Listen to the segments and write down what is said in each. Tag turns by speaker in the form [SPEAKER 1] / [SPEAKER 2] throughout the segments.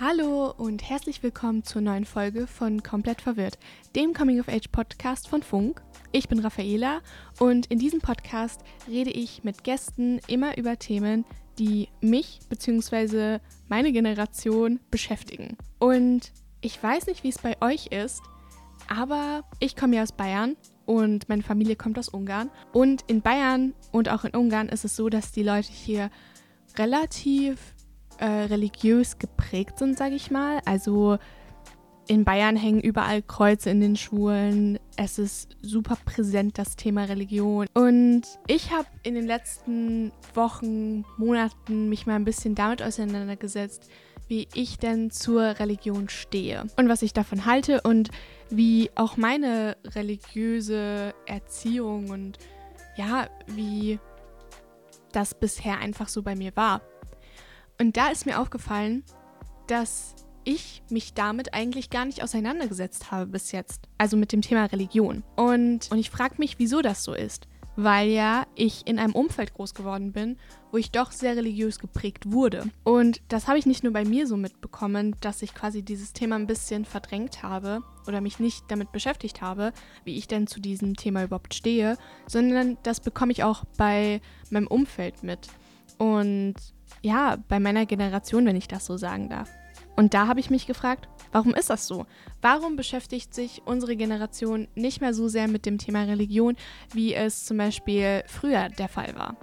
[SPEAKER 1] Hallo und herzlich willkommen zur neuen Folge von Komplett Verwirrt, dem Coming of Age Podcast von Funk. Ich bin Raffaela und in diesem Podcast rede ich mit Gästen immer über Themen, die mich bzw. meine Generation beschäftigen. Und ich weiß nicht, wie es bei euch ist, aber ich komme ja aus Bayern und meine Familie kommt aus Ungarn. Und in Bayern und auch in Ungarn ist es so, dass die Leute hier relativ äh, religiös geprägt sind, sage ich mal. Also in Bayern hängen überall Kreuze in den Schulen. Es ist super präsent, das Thema Religion. Und ich habe in den letzten Wochen, Monaten mich mal ein bisschen damit auseinandergesetzt, wie ich denn zur Religion stehe und was ich davon halte und wie auch meine religiöse Erziehung und ja, wie das bisher einfach so bei mir war. Und da ist mir aufgefallen, dass ich mich damit eigentlich gar nicht auseinandergesetzt habe bis jetzt. Also mit dem Thema Religion. Und, und ich frage mich, wieso das so ist. Weil ja ich in einem Umfeld groß geworden bin, wo ich doch sehr religiös geprägt wurde. Und das habe ich nicht nur bei mir so mitbekommen, dass ich quasi dieses Thema ein bisschen verdrängt habe oder mich nicht damit beschäftigt habe, wie ich denn zu diesem Thema überhaupt stehe, sondern das bekomme ich auch bei meinem Umfeld mit. Und ja, bei meiner Generation, wenn ich das so sagen darf. Und da habe ich mich gefragt, warum ist das so? Warum beschäftigt sich unsere Generation nicht mehr so sehr mit dem Thema Religion, wie es zum Beispiel früher der Fall war?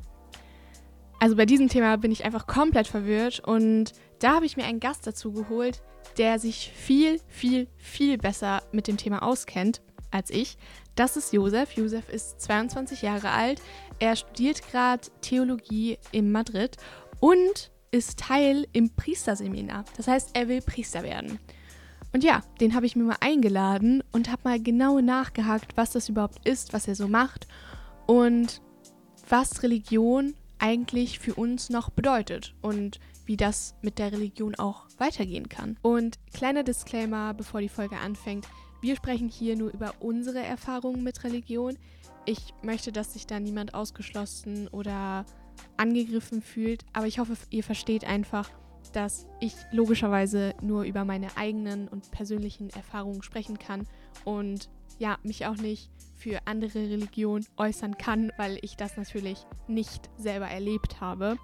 [SPEAKER 1] Also bei diesem Thema bin ich einfach komplett verwirrt und da habe ich mir einen Gast dazu geholt, der sich viel, viel, viel besser mit dem Thema auskennt als ich. Das ist Josef. Josef ist 22 Jahre alt. Er studiert gerade Theologie in Madrid und ist Teil im Priesterseminar. Das heißt, er will Priester werden. Und ja, den habe ich mir mal eingeladen und habe mal genau nachgehakt, was das überhaupt ist, was er so macht und was Religion eigentlich für uns noch bedeutet und wie das mit der Religion auch weitergehen kann. Und kleiner Disclaimer, bevor die Folge anfängt. Wir sprechen hier nur über unsere Erfahrungen mit Religion. Ich möchte, dass sich da niemand ausgeschlossen oder angegriffen fühlt. Aber ich hoffe, ihr versteht einfach, dass ich logischerweise nur über meine eigenen und persönlichen Erfahrungen sprechen kann und ja, mich auch nicht für andere Religionen äußern kann, weil ich das natürlich nicht selber erlebt habe.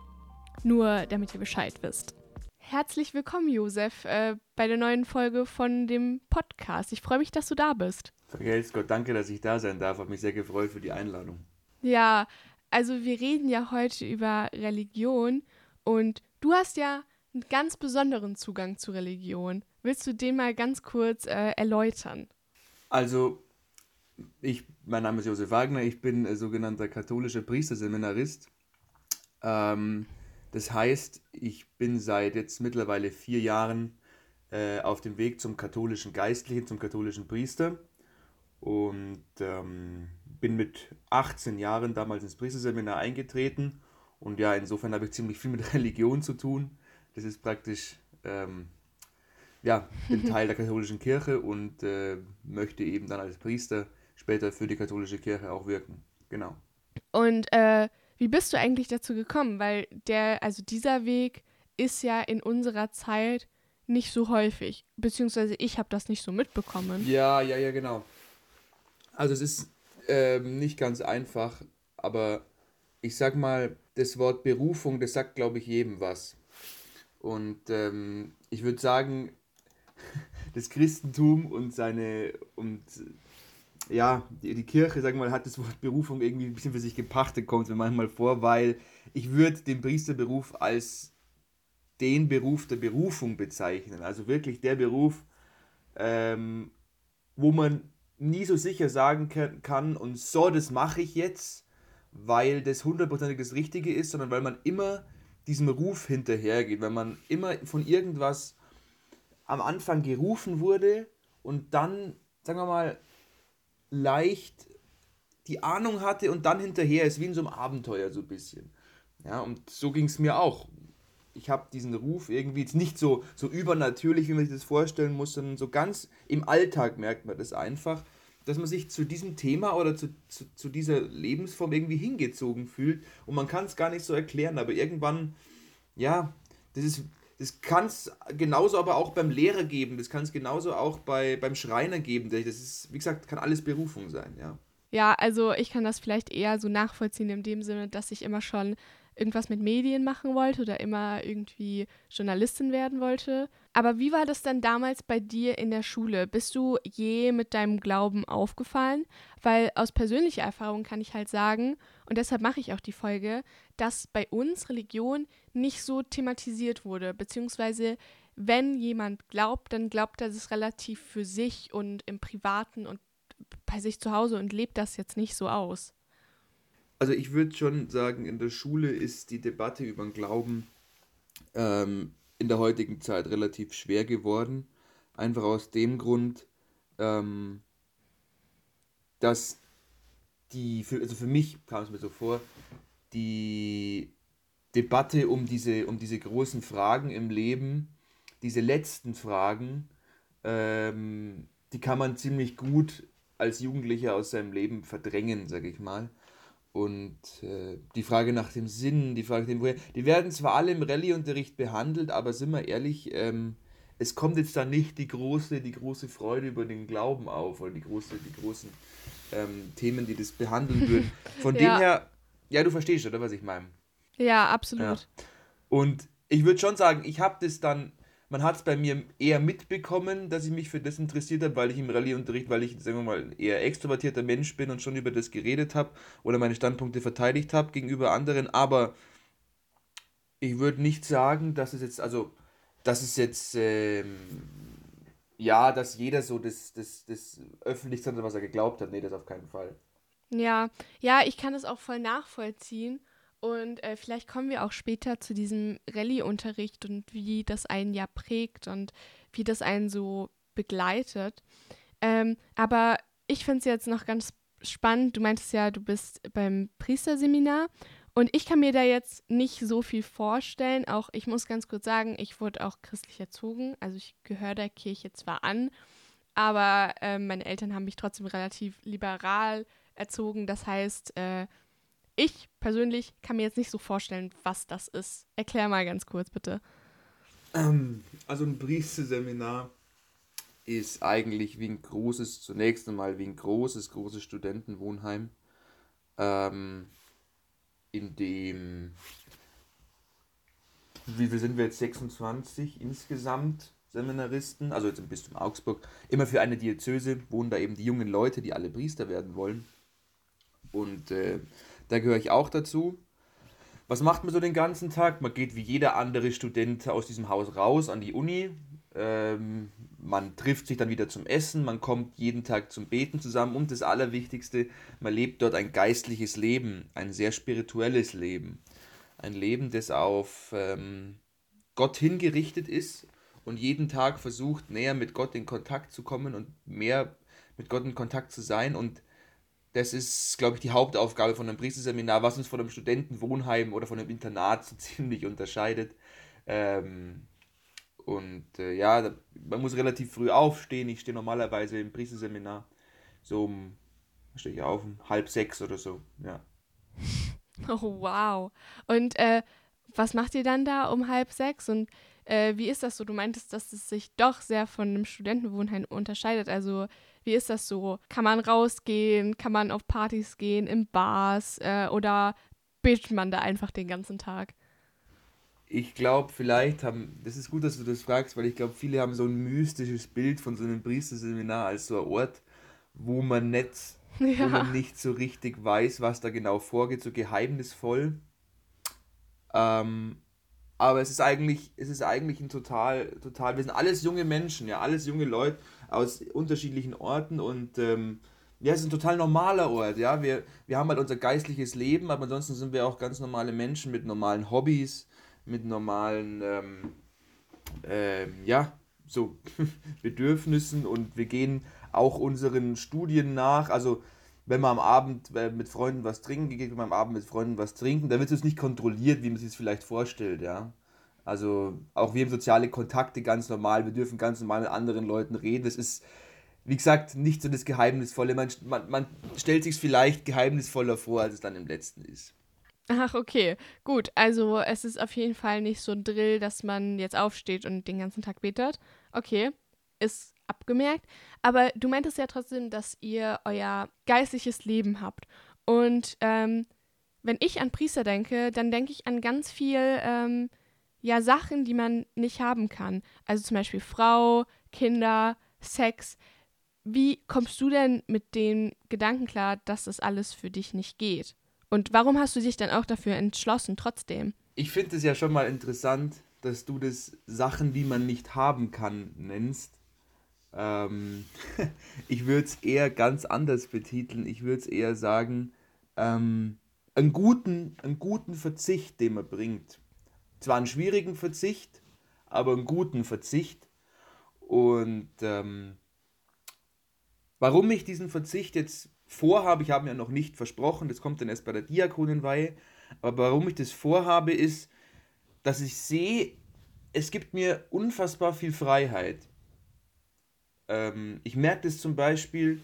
[SPEAKER 1] Nur damit ihr Bescheid wisst. Herzlich willkommen, Josef, äh, bei der neuen Folge von dem Podcast. Ich freue mich, dass du da bist.
[SPEAKER 2] Vergelt's Gott, danke, dass ich da sein darf. Habe mich sehr gefreut für die Einladung.
[SPEAKER 1] Ja, also wir reden ja heute über Religion und du hast ja einen ganz besonderen Zugang zu Religion. Willst du den mal ganz kurz äh, erläutern?
[SPEAKER 2] Also, ich, mein Name ist Josef Wagner, ich bin äh, sogenannter katholischer Priesterseminarist. Ähm, das heißt, ich bin seit jetzt mittlerweile vier Jahren äh, auf dem Weg zum katholischen Geistlichen, zum katholischen Priester und ähm, bin mit 18 Jahren damals ins Priesterseminar eingetreten und ja, insofern habe ich ziemlich viel mit Religion zu tun. Das ist praktisch ähm, ja, bin Teil der katholischen Kirche und äh, möchte eben dann als Priester später für die katholische Kirche auch wirken. Genau.
[SPEAKER 1] Und äh, wie bist du eigentlich dazu gekommen? Weil der, also dieser Weg ist ja in unserer Zeit nicht so häufig, beziehungsweise ich habe das nicht so mitbekommen.
[SPEAKER 2] Ja, ja, ja, genau. Also es ist ähm, nicht ganz einfach, aber ich sag mal, das Wort Berufung, das sagt, glaube ich, jedem was. Und ähm, ich würde sagen, das Christentum und seine und ja, die, die Kirche, wir mal, hat das Wort Berufung irgendwie ein bisschen für sich gepachtet, kommt mir manchmal vor, weil ich würde den Priesterberuf als den Beruf der Berufung bezeichnen. Also wirklich der Beruf, ähm, wo man nie so sicher sagen kann, und so, das mache ich jetzt, weil das hundertprozentig das Richtige ist, sondern weil man immer diesem Ruf hinterhergeht, weil man immer von irgendwas am Anfang gerufen wurde und dann, sagen wir mal, leicht die Ahnung hatte und dann hinterher ist, wie in so einem Abenteuer so ein bisschen. Ja, und so ging es mir auch. Ich habe diesen Ruf irgendwie jetzt nicht so, so übernatürlich, wie man sich das vorstellen muss, sondern so ganz im Alltag merkt man das einfach, dass man sich zu diesem Thema oder zu, zu, zu dieser Lebensform irgendwie hingezogen fühlt und man kann es gar nicht so erklären, aber irgendwann, ja, das ist das kann es genauso aber auch beim Lehrer geben, das kann es genauso auch bei, beim Schreiner geben. Das ist, wie gesagt, kann alles Berufung sein, ja.
[SPEAKER 1] Ja, also ich kann das vielleicht eher so nachvollziehen in dem Sinne, dass ich immer schon irgendwas mit Medien machen wollte oder immer irgendwie Journalistin werden wollte. Aber wie war das dann damals bei dir in der Schule? Bist du je mit deinem Glauben aufgefallen? Weil aus persönlicher Erfahrung kann ich halt sagen, und deshalb mache ich auch die Folge, dass bei uns Religion nicht so thematisiert wurde, beziehungsweise wenn jemand glaubt, dann glaubt er es relativ für sich und im Privaten und bei sich zu Hause und lebt das jetzt nicht so aus.
[SPEAKER 2] Also ich würde schon sagen, in der Schule ist die Debatte über den Glauben ähm, in der heutigen Zeit relativ schwer geworden. Einfach aus dem Grund, ähm, dass die, für, also für mich kam es mir so vor, die Debatte um diese, um diese großen Fragen im Leben, diese letzten Fragen, ähm, die kann man ziemlich gut als Jugendlicher aus seinem Leben verdrängen, sage ich mal. Und äh, die Frage nach dem Sinn, die Frage nach dem Woher, die werden zwar alle im Rallye-Unterricht behandelt, aber sind wir ehrlich, ähm, es kommt jetzt da nicht die große, die große Freude über den Glauben auf oder die, große, die großen ähm, Themen, die das behandeln würden. Von ja. dem her, ja, du verstehst, oder was ich meine?
[SPEAKER 1] Ja, absolut. Ja.
[SPEAKER 2] Und ich würde schon sagen, ich habe das dann man hat es bei mir eher mitbekommen, dass ich mich für das interessiert habe, weil ich im Rallyeunterricht, weil ich, sagen wir mal, eher extrovertierter Mensch bin und schon über das geredet habe oder meine Standpunkte verteidigt habe gegenüber anderen. Aber ich würde nicht sagen, dass es jetzt, also, dass es jetzt, ähm, ja, dass jeder so das, das, das öffentlich sagt, was er geglaubt hat. Nee, das auf keinen Fall.
[SPEAKER 1] Ja, ja, ich kann das auch voll nachvollziehen. Und äh, vielleicht kommen wir auch später zu diesem Rallye-Unterricht und wie das einen ja prägt und wie das einen so begleitet. Ähm, aber ich finde es jetzt noch ganz spannend. Du meintest ja, du bist beim Priesterseminar und ich kann mir da jetzt nicht so viel vorstellen. Auch ich muss ganz kurz sagen, ich wurde auch christlich erzogen. Also ich gehöre der Kirche zwar an, aber äh, meine Eltern haben mich trotzdem relativ liberal erzogen. Das heißt, äh, ich persönlich kann mir jetzt nicht so vorstellen, was das ist. Erklär mal ganz kurz, bitte.
[SPEAKER 2] Ähm, also ein Priesterseminar ist eigentlich wie ein großes, zunächst einmal wie ein großes, großes Studentenwohnheim, ähm, in dem, wie viel sind wir jetzt, 26 insgesamt Seminaristen, also jetzt im Bistum Augsburg, immer für eine Diözese wohnen da eben die jungen Leute, die alle Priester werden wollen. Und äh, da gehöre ich auch dazu. Was macht man so den ganzen Tag? Man geht wie jeder andere Student aus diesem Haus raus an die Uni. Ähm, man trifft sich dann wieder zum Essen, man kommt jeden Tag zum Beten zusammen und das Allerwichtigste, man lebt dort ein geistliches Leben, ein sehr spirituelles Leben. Ein Leben, das auf ähm, Gott hingerichtet ist und jeden Tag versucht, näher mit Gott in Kontakt zu kommen und mehr mit Gott in Kontakt zu sein und das ist, glaube ich, die Hauptaufgabe von einem Priesterseminar, was uns von einem Studentenwohnheim oder von einem Internat so ziemlich unterscheidet. Ähm, und äh, ja, man muss relativ früh aufstehen. Ich stehe normalerweise im Priesterseminar so um, stehe ich auf, um halb sechs oder so, ja.
[SPEAKER 1] Oh, wow. Und äh, was macht ihr dann da um halb sechs? Und äh, wie ist das so? Du meintest, dass es sich doch sehr von einem Studentenwohnheim unterscheidet. Also wie ist das so? Kann man rausgehen? Kann man auf Partys gehen, in Bars? Äh, oder betet man da einfach den ganzen Tag?
[SPEAKER 2] Ich glaube, vielleicht haben, das ist gut, dass du das fragst, weil ich glaube, viele haben so ein mystisches Bild von so einem Priesterseminar als so ein Ort, wo man nicht, ja. wo man nicht so richtig weiß, was da genau vorgeht, so geheimnisvoll. Ähm, aber es ist eigentlich, es ist eigentlich ein total, total, wir sind alles junge Menschen, ja, alles junge Leute aus unterschiedlichen Orten und ähm, ja, es ist ein total normaler Ort, ja. Wir, wir haben halt unser geistliches Leben, aber ansonsten sind wir auch ganz normale Menschen mit normalen Hobbys, mit normalen, ähm, ähm, ja, so Bedürfnissen und wir gehen auch unseren Studien nach. Also wenn man am Abend äh, mit Freunden was trinken geht, man am Abend mit Freunden was trinken, da wird es nicht kontrolliert, wie man sich es vielleicht vorstellt, ja. Also auch wir haben soziale Kontakte ganz normal, wir dürfen ganz normal mit anderen Leuten reden. Das ist, wie gesagt, nicht so das Geheimnisvolle. Man, man, man stellt sich es vielleicht geheimnisvoller vor, als es dann im letzten ist.
[SPEAKER 1] Ach, okay. Gut, also es ist auf jeden Fall nicht so ein Drill, dass man jetzt aufsteht und den ganzen Tag betet. Okay, ist abgemerkt. Aber du meintest ja trotzdem, dass ihr euer geistliches Leben habt. Und ähm, wenn ich an Priester denke, dann denke ich an ganz viel, ähm, ja, Sachen, die man nicht haben kann. Also zum Beispiel Frau, Kinder, Sex. Wie kommst du denn mit dem Gedanken klar, dass das alles für dich nicht geht? Und warum hast du dich dann auch dafür entschlossen, trotzdem?
[SPEAKER 2] Ich finde es ja schon mal interessant, dass du das Sachen, die man nicht haben kann, nennst. Ähm, ich würde es eher ganz anders betiteln. Ich würde es eher sagen, ähm, einen, guten, einen guten Verzicht, den man bringt. Zwar einen schwierigen Verzicht, aber einen guten Verzicht. Und ähm, warum ich diesen Verzicht jetzt vorhabe, ich habe mir ja noch nicht versprochen, das kommt dann erst bei der Diakonenweihe, aber warum ich das vorhabe, ist, dass ich sehe, es gibt mir unfassbar viel Freiheit. Ähm, ich merke das zum Beispiel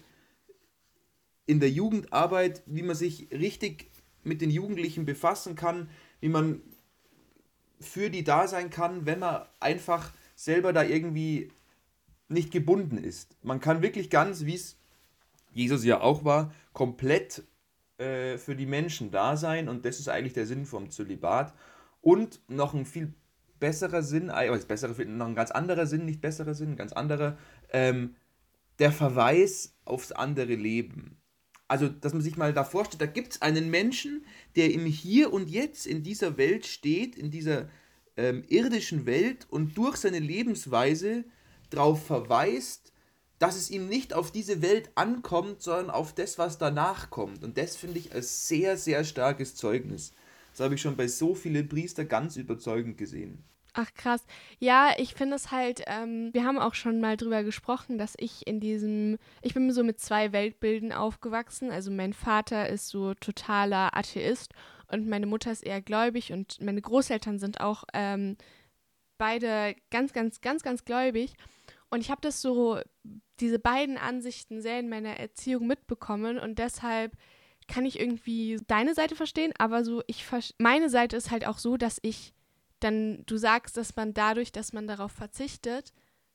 [SPEAKER 2] in der Jugendarbeit, wie man sich richtig mit den Jugendlichen befassen kann, wie man für die da sein kann, wenn man einfach selber da irgendwie nicht gebunden ist. Man kann wirklich ganz, wie es Jesus ja auch war, komplett äh, für die Menschen da sein und das ist eigentlich der Sinn vom Zölibat. Und noch ein viel besserer Sinn, also bessere, noch ein ganz anderer Sinn, nicht besserer Sinn, ganz anderer, ähm, der Verweis aufs andere Leben. Also, dass man sich mal da vorstellt, da gibt es einen Menschen, der im Hier und Jetzt in dieser Welt steht, in dieser ähm, irdischen Welt und durch seine Lebensweise darauf verweist, dass es ihm nicht auf diese Welt ankommt, sondern auf das, was danach kommt. Und das finde ich als sehr, sehr starkes Zeugnis. Das habe ich schon bei so vielen Priester ganz überzeugend gesehen.
[SPEAKER 1] Ach krass. Ja, ich finde es halt, ähm, wir haben auch schon mal drüber gesprochen, dass ich in diesem, ich bin so mit zwei Weltbilden aufgewachsen. Also mein Vater ist so totaler Atheist und meine Mutter ist eher gläubig und meine Großeltern sind auch ähm, beide ganz, ganz, ganz, ganz gläubig. Und ich habe das so, diese beiden Ansichten sehr in meiner Erziehung mitbekommen und deshalb kann ich irgendwie deine Seite verstehen, aber so ich meine Seite ist halt auch so, dass ich dann du sagst, dass man dadurch, dass man darauf verzichtet,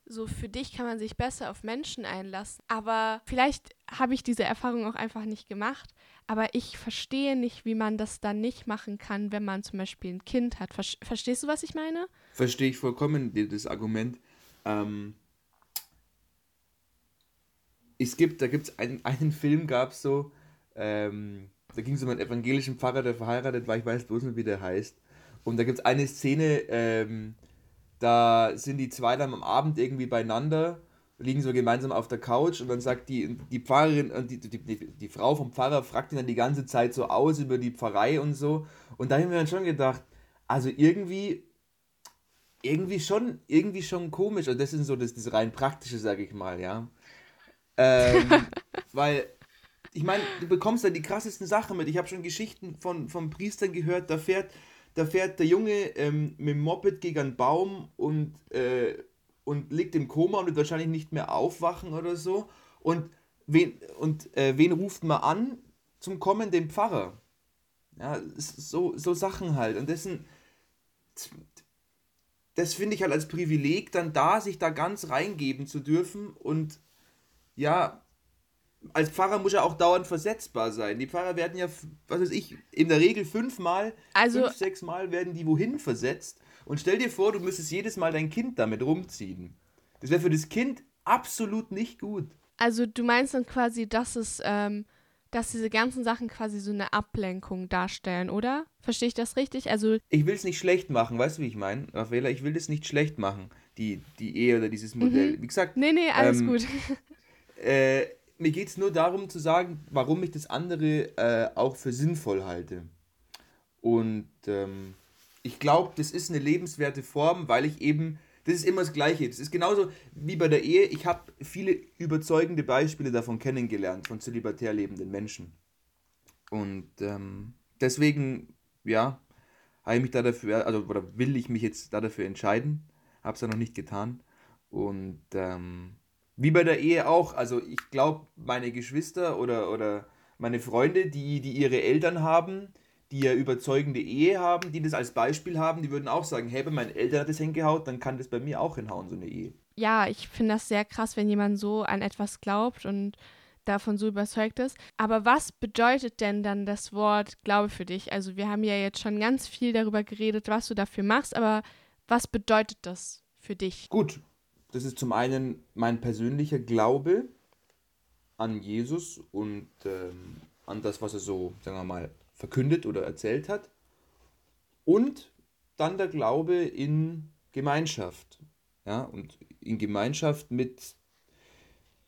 [SPEAKER 1] so für dich kann man sich besser auf Menschen einlassen, aber vielleicht habe ich diese Erfahrung auch einfach nicht gemacht, aber ich verstehe nicht, wie man das dann nicht machen kann, wenn man zum Beispiel ein Kind hat. Verstehst du, was ich meine?
[SPEAKER 2] Verstehe ich vollkommen das Argument. Ähm, es gibt, da gibt es einen, einen Film, gab es so, ähm, da ging es um einen evangelischen Pfarrer, der verheiratet war, ich weiß bloß nicht, wie der heißt. Und da gibt es eine Szene, ähm, da sind die zwei dann am Abend irgendwie beieinander, liegen so gemeinsam auf der Couch und dann sagt die, die Pfarrerin, die, die, die, die Frau vom Pfarrer fragt ihn dann die ganze Zeit so aus über die Pfarrei und so. Und da haben wir dann schon gedacht, also irgendwie, irgendwie schon, irgendwie schon komisch. Und das ist so das, das rein praktische, sage ich mal, ja. Ähm, weil, ich meine, du bekommst da die krassesten Sachen mit. Ich habe schon Geschichten von, von Priestern gehört, da fährt, da fährt der Junge ähm, mit dem Moped gegen einen Baum und, äh, und liegt im Koma und wird wahrscheinlich nicht mehr aufwachen oder so. Und wen, und, äh, wen ruft man an zum Kommen? Den Pfarrer. Ja, so, so Sachen halt. Und das sind das finde ich halt als Privileg, dann da sich da ganz reingeben zu dürfen und ja, als Pfarrer muss er auch dauernd versetzbar sein. Die Pfarrer werden ja, was weiß ich, in der Regel fünfmal, also, fünf, sechs Mal werden die wohin versetzt. Und stell dir vor, du müsstest jedes Mal dein Kind damit rumziehen. Das wäre für das Kind absolut nicht gut.
[SPEAKER 1] Also du meinst dann quasi, dass es, ähm, dass diese ganzen Sachen quasi so eine Ablenkung darstellen, oder? Verstehe ich das richtig? Also
[SPEAKER 2] ich will es nicht schlecht machen, weißt du, wie ich meine, Raffaella? Ich will das nicht schlecht machen, die, die Ehe oder dieses Modell. Mhm. Wie gesagt.
[SPEAKER 1] Nee, nee, alles ähm, gut.
[SPEAKER 2] Äh, mir geht es nur darum zu sagen, warum ich das andere äh, auch für sinnvoll halte. Und ähm, ich glaube, das ist eine lebenswerte Form, weil ich eben, das ist immer das Gleiche. Das ist genauso wie bei der Ehe. Ich habe viele überzeugende Beispiele davon kennengelernt, von zölibatär lebenden Menschen. Und ähm, deswegen, ja, habe ich mich da dafür, also oder will ich mich jetzt da dafür entscheiden. Habe es ja noch nicht getan. Und ähm, wie bei der Ehe auch. Also ich glaube, meine Geschwister oder, oder meine Freunde, die, die ihre Eltern haben, die ja überzeugende Ehe haben, die das als Beispiel haben, die würden auch sagen, hey, bei meinen Eltern hat das hingehaut, dann kann das bei mir auch hinhauen, so eine Ehe.
[SPEAKER 1] Ja, ich finde das sehr krass, wenn jemand so an etwas glaubt und davon so überzeugt ist. Aber was bedeutet denn dann das Wort Glaube für dich? Also wir haben ja jetzt schon ganz viel darüber geredet, was du dafür machst, aber was bedeutet das für dich?
[SPEAKER 2] Gut, das ist zum einen mein persönlicher Glaube an Jesus und ähm, an das, was er so, sagen wir mal, verkündet oder erzählt hat. Und dann der Glaube in Gemeinschaft. Ja, und in Gemeinschaft mit,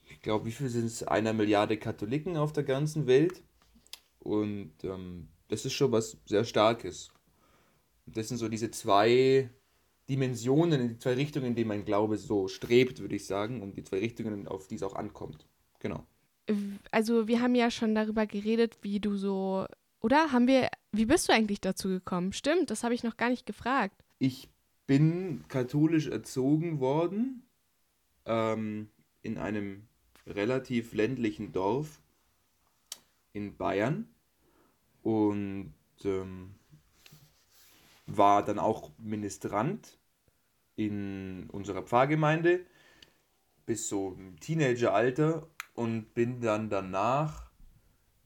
[SPEAKER 2] ich glaube, wie viel sind es? Einer Milliarde Katholiken auf der ganzen Welt. Und ähm, das ist schon was sehr Starkes. Das sind so diese zwei Dimensionen, in die zwei Richtungen, in die mein Glaube so strebt, würde ich sagen, und die zwei Richtungen, auf die es auch ankommt. Genau.
[SPEAKER 1] Also wir haben ja schon darüber geredet, wie du so oder haben wir, wie bist du eigentlich dazu gekommen? Stimmt, das habe ich noch gar nicht gefragt.
[SPEAKER 2] Ich bin katholisch erzogen worden ähm, in einem relativ ländlichen Dorf in Bayern und ähm, war dann auch Ministrant in unserer Pfarrgemeinde bis so im Teenageralter und bin dann danach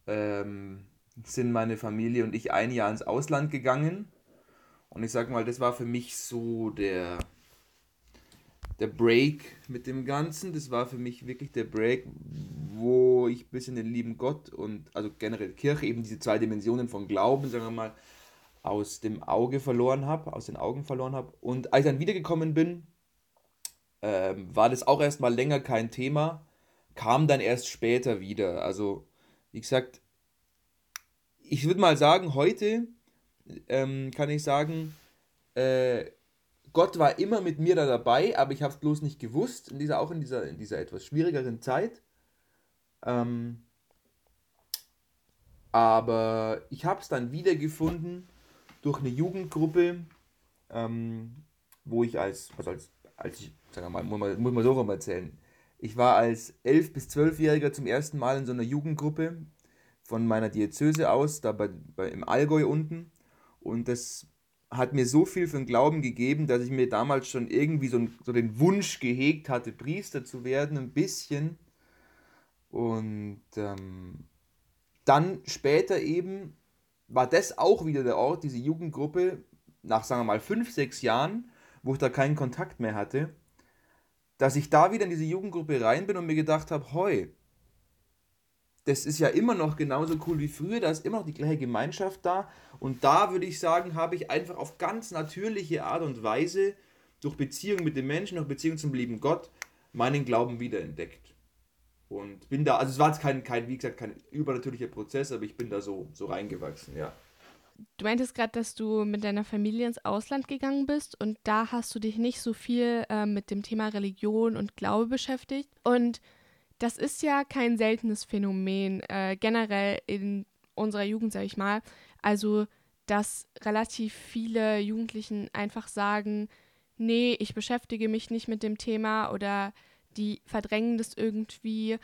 [SPEAKER 2] ähm, sind meine Familie und ich ein Jahr ins Ausland gegangen. Und ich sag mal, das war für mich so der, der Break mit dem Ganzen. Das war für mich wirklich der Break, wo ich bis in den lieben Gott und also generell Kirche, eben diese zwei Dimensionen von Glauben, sagen wir mal, aus dem Auge verloren habe, aus den Augen verloren habe. Und als ich dann wiedergekommen bin, ähm, war das auch erstmal länger kein Thema, kam dann erst später wieder. Also, wie gesagt, ich würde mal sagen, heute ähm, kann ich sagen, äh, Gott war immer mit mir da dabei, aber ich habe es bloß nicht gewusst, in dieser, auch in dieser, in dieser etwas schwierigeren Zeit. Ähm, aber ich habe es dann wiedergefunden durch eine Jugendgruppe, ähm, wo ich als, also als, als ich, wir mal, muss man, muss man so rum erzählen, ich war als 11- bis 12-Jähriger zum ersten Mal in so einer Jugendgruppe von meiner Diözese aus, da bei, bei, im Allgäu unten. Und das hat mir so viel für den Glauben gegeben, dass ich mir damals schon irgendwie so, so den Wunsch gehegt hatte, Priester zu werden, ein bisschen. Und ähm, dann später eben war das auch wieder der Ort, diese Jugendgruppe, nach sagen wir mal fünf, sechs Jahren, wo ich da keinen Kontakt mehr hatte, dass ich da wieder in diese Jugendgruppe rein bin und mir gedacht habe, heu, das ist ja immer noch genauso cool wie früher, da ist immer noch die gleiche Gemeinschaft da. Und da würde ich sagen, habe ich einfach auf ganz natürliche Art und Weise durch Beziehung mit den Menschen, durch Beziehung zum lieben Gott, meinen Glauben wiederentdeckt. Und bin da, also es war jetzt kein, kein, wie gesagt, kein übernatürlicher Prozess, aber ich bin da so, so reingewachsen, ja.
[SPEAKER 1] Du meintest gerade, dass du mit deiner Familie ins Ausland gegangen bist und da hast du dich nicht so viel äh, mit dem Thema Religion und Glaube beschäftigt. Und das ist ja kein seltenes Phänomen, äh, generell in unserer Jugend, sage ich mal. Also, dass relativ viele Jugendlichen einfach sagen, nee, ich beschäftige mich nicht mit dem Thema oder die verdrängen das irgendwie.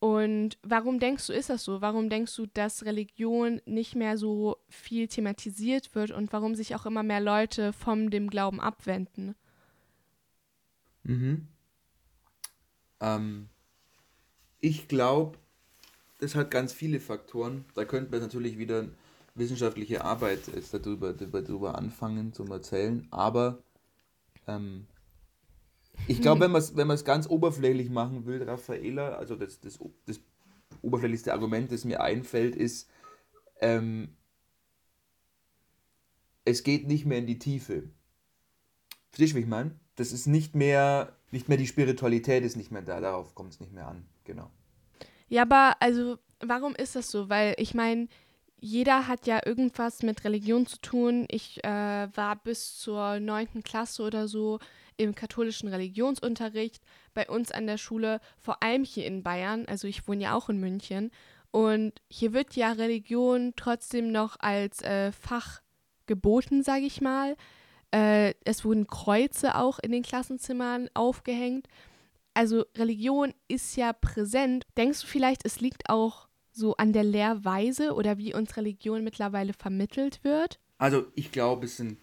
[SPEAKER 1] Und warum denkst du, ist das so? Warum denkst du, dass Religion nicht mehr so viel thematisiert wird und warum sich auch immer mehr Leute vom dem Glauben abwenden?
[SPEAKER 2] Mhm. Ähm, ich glaube, das hat ganz viele Faktoren. Da könnten wir natürlich wieder wissenschaftliche Arbeit darüber, darüber anfangen zu erzählen. Aber ähm, ich glaube, wenn man es wenn ganz oberflächlich machen will, Raffaela, also das, das, das oberflächlichste Argument, das mir einfällt, ist, ähm, es geht nicht mehr in die Tiefe. Verstehst du, wie ich meine? Das ist nicht mehr, nicht mehr die Spiritualität ist nicht mehr da, darauf kommt es nicht mehr an genau.
[SPEAKER 1] Ja, aber also, warum ist das so? Weil ich meine, jeder hat ja irgendwas mit Religion zu tun. Ich äh, war bis zur neunten Klasse oder so im katholischen Religionsunterricht bei uns an der Schule, vor allem hier in Bayern. Also ich wohne ja auch in München. Und hier wird ja Religion trotzdem noch als äh, Fach geboten, sage ich mal. Äh, es wurden Kreuze auch in den Klassenzimmern aufgehängt also Religion ist ja präsent. Denkst du vielleicht, es liegt auch so an der Lehrweise oder wie uns Religion mittlerweile vermittelt wird?
[SPEAKER 2] Also ich glaube, es sind,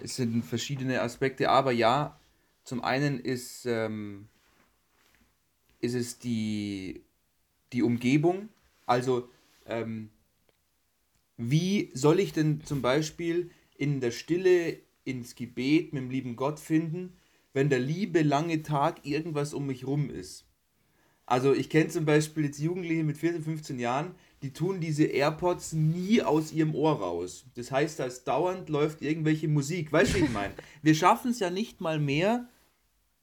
[SPEAKER 2] es sind verschiedene Aspekte, aber ja, zum einen ist, ähm, ist es die, die Umgebung. Also ähm, wie soll ich denn zum Beispiel in der Stille ins Gebet mit dem lieben Gott finden, wenn der liebe lange Tag irgendwas um mich rum ist? Also ich kenne zum Beispiel jetzt Jugendliche mit 14, 15 Jahren, die tun diese AirPods nie aus ihrem Ohr raus. Das heißt, da dauernd läuft irgendwelche Musik. Weißt du, ich meine? Wir schaffen es ja nicht mal mehr,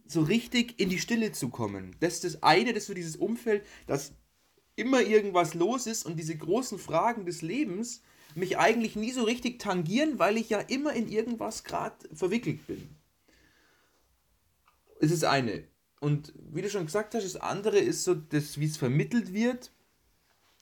[SPEAKER 2] so richtig in die Stille zu kommen. Das ist das eine, das ist so dieses Umfeld, dass immer irgendwas los ist und diese großen Fragen des Lebens mich eigentlich nie so richtig tangieren, weil ich ja immer in irgendwas gerade verwickelt bin. Das ist eine. Und wie du schon gesagt hast, das andere ist so, das, wie es vermittelt wird.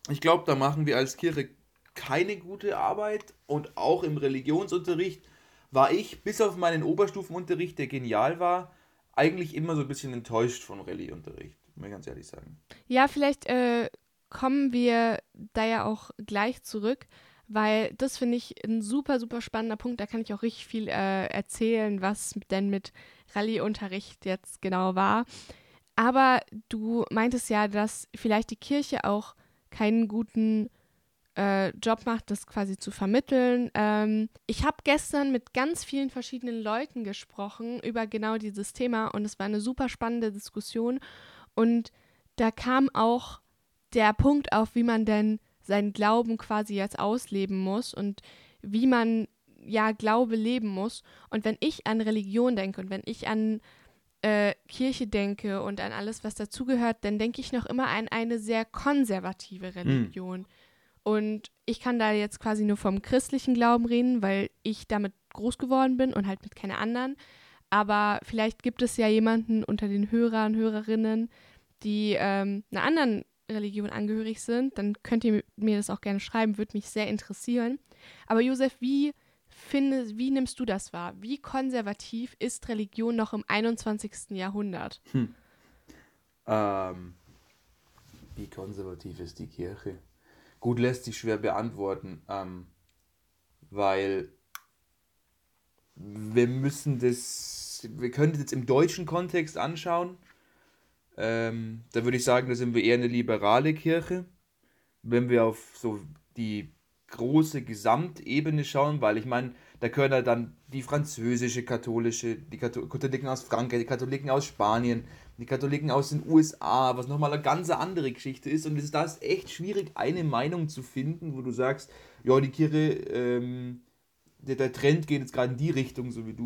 [SPEAKER 2] Ich glaube, da machen wir als Kirche keine gute Arbeit und auch im Religionsunterricht war ich, bis auf meinen Oberstufenunterricht, der genial war, eigentlich immer so ein bisschen enttäuscht von Rallye-Unterricht, muss ich ganz ehrlich sagen.
[SPEAKER 1] Ja, vielleicht äh, kommen wir da ja auch gleich zurück, weil das finde ich ein super, super spannender Punkt. Da kann ich auch richtig viel äh, erzählen, was denn mit Rallye-Unterricht jetzt genau war. Aber du meintest ja, dass vielleicht die Kirche auch keinen guten äh, Job macht, das quasi zu vermitteln. Ähm, ich habe gestern mit ganz vielen verschiedenen Leuten gesprochen über genau dieses Thema und es war eine super spannende Diskussion. Und da kam auch der Punkt auf, wie man denn seinen Glauben quasi jetzt ausleben muss und wie man ja Glaube leben muss. Und wenn ich an Religion denke und wenn ich an äh, Kirche denke und an alles, was dazugehört, dann denke ich noch immer an eine sehr konservative hm. Religion. Mhm. Und ich kann da jetzt quasi nur vom christlichen Glauben reden, weil ich damit groß geworden bin und halt mit keiner anderen. Aber vielleicht gibt es ja jemanden unter den Hörern, Hörerinnen, die ähm, einer anderen Religion angehörig sind, dann könnt ihr mir das auch gerne schreiben, würde mich sehr interessieren. Aber Josef, wie findest, wie nimmst du das wahr? Wie konservativ ist Religion noch im 21. Jahrhundert? Hm.
[SPEAKER 2] Ähm, wie konservativ ist die Kirche? Gut, lässt sich schwer beantworten, ähm, weil wir müssen das, wir können das jetzt im deutschen Kontext anschauen ähm, da würde ich sagen, da sind wir eher eine liberale Kirche. Wenn wir auf so die große Gesamtebene schauen, weil ich meine, da können ja dann die französische katholische, die Katholiken aus Frankreich, die Katholiken aus Spanien, die Katholiken aus den USA, was nochmal eine ganz andere Geschichte ist. Und es ist da ist echt schwierig, eine Meinung zu finden, wo du sagst, ja, die Kirche, ähm, der, der Trend geht jetzt gerade in die Richtung, so wie du,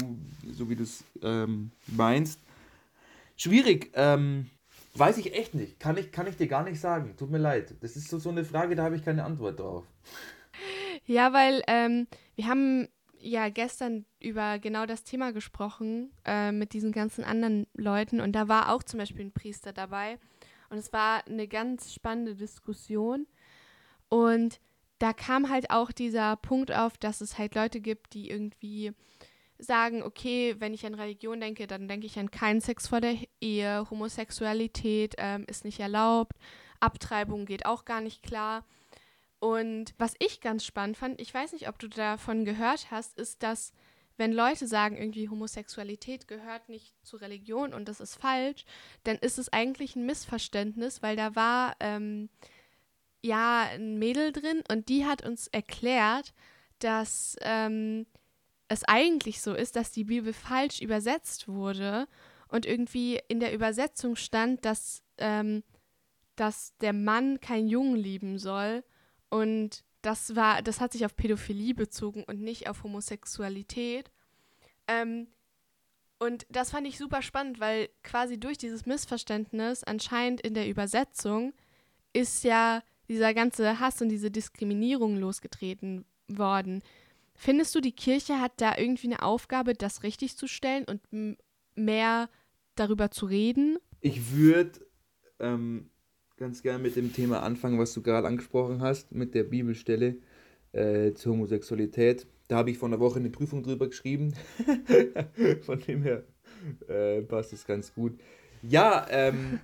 [SPEAKER 2] so wie es ähm, meinst. Schwierig. Ähm, Weiß ich echt nicht. Kann ich, kann ich dir gar nicht sagen. Tut mir leid. Das ist so, so eine Frage, da habe ich keine Antwort drauf.
[SPEAKER 1] Ja, weil ähm, wir haben ja gestern über genau das Thema gesprochen äh, mit diesen ganzen anderen Leuten. Und da war auch zum Beispiel ein Priester dabei. Und es war eine ganz spannende Diskussion. Und da kam halt auch dieser Punkt auf, dass es halt Leute gibt, die irgendwie sagen, okay, wenn ich an Religion denke, dann denke ich an keinen Sex vor der Ehe, Homosexualität ähm, ist nicht erlaubt, Abtreibung geht auch gar nicht klar. Und was ich ganz spannend fand, ich weiß nicht, ob du davon gehört hast, ist, dass wenn Leute sagen, irgendwie Homosexualität gehört nicht zur Religion und das ist falsch, dann ist es eigentlich ein Missverständnis, weil da war ähm, ja ein Mädel drin und die hat uns erklärt, dass ähm, es eigentlich so ist, dass die Bibel falsch übersetzt wurde und irgendwie in der Übersetzung stand, dass, ähm, dass der Mann keinen Jungen lieben soll und das war, das hat sich auf Pädophilie bezogen und nicht auf Homosexualität. Ähm, und das fand ich super spannend, weil quasi durch dieses Missverständnis anscheinend in der Übersetzung ist ja dieser ganze Hass und diese Diskriminierung losgetreten worden. Findest du, die Kirche hat da irgendwie eine Aufgabe, das richtig zu stellen und mehr darüber zu reden?
[SPEAKER 2] Ich würde ähm, ganz gerne mit dem Thema anfangen, was du gerade angesprochen hast, mit der Bibelstelle äh, zur Homosexualität. Da habe ich vor einer Woche eine Prüfung drüber geschrieben. Von dem her äh, passt es ganz gut. Ja, ähm,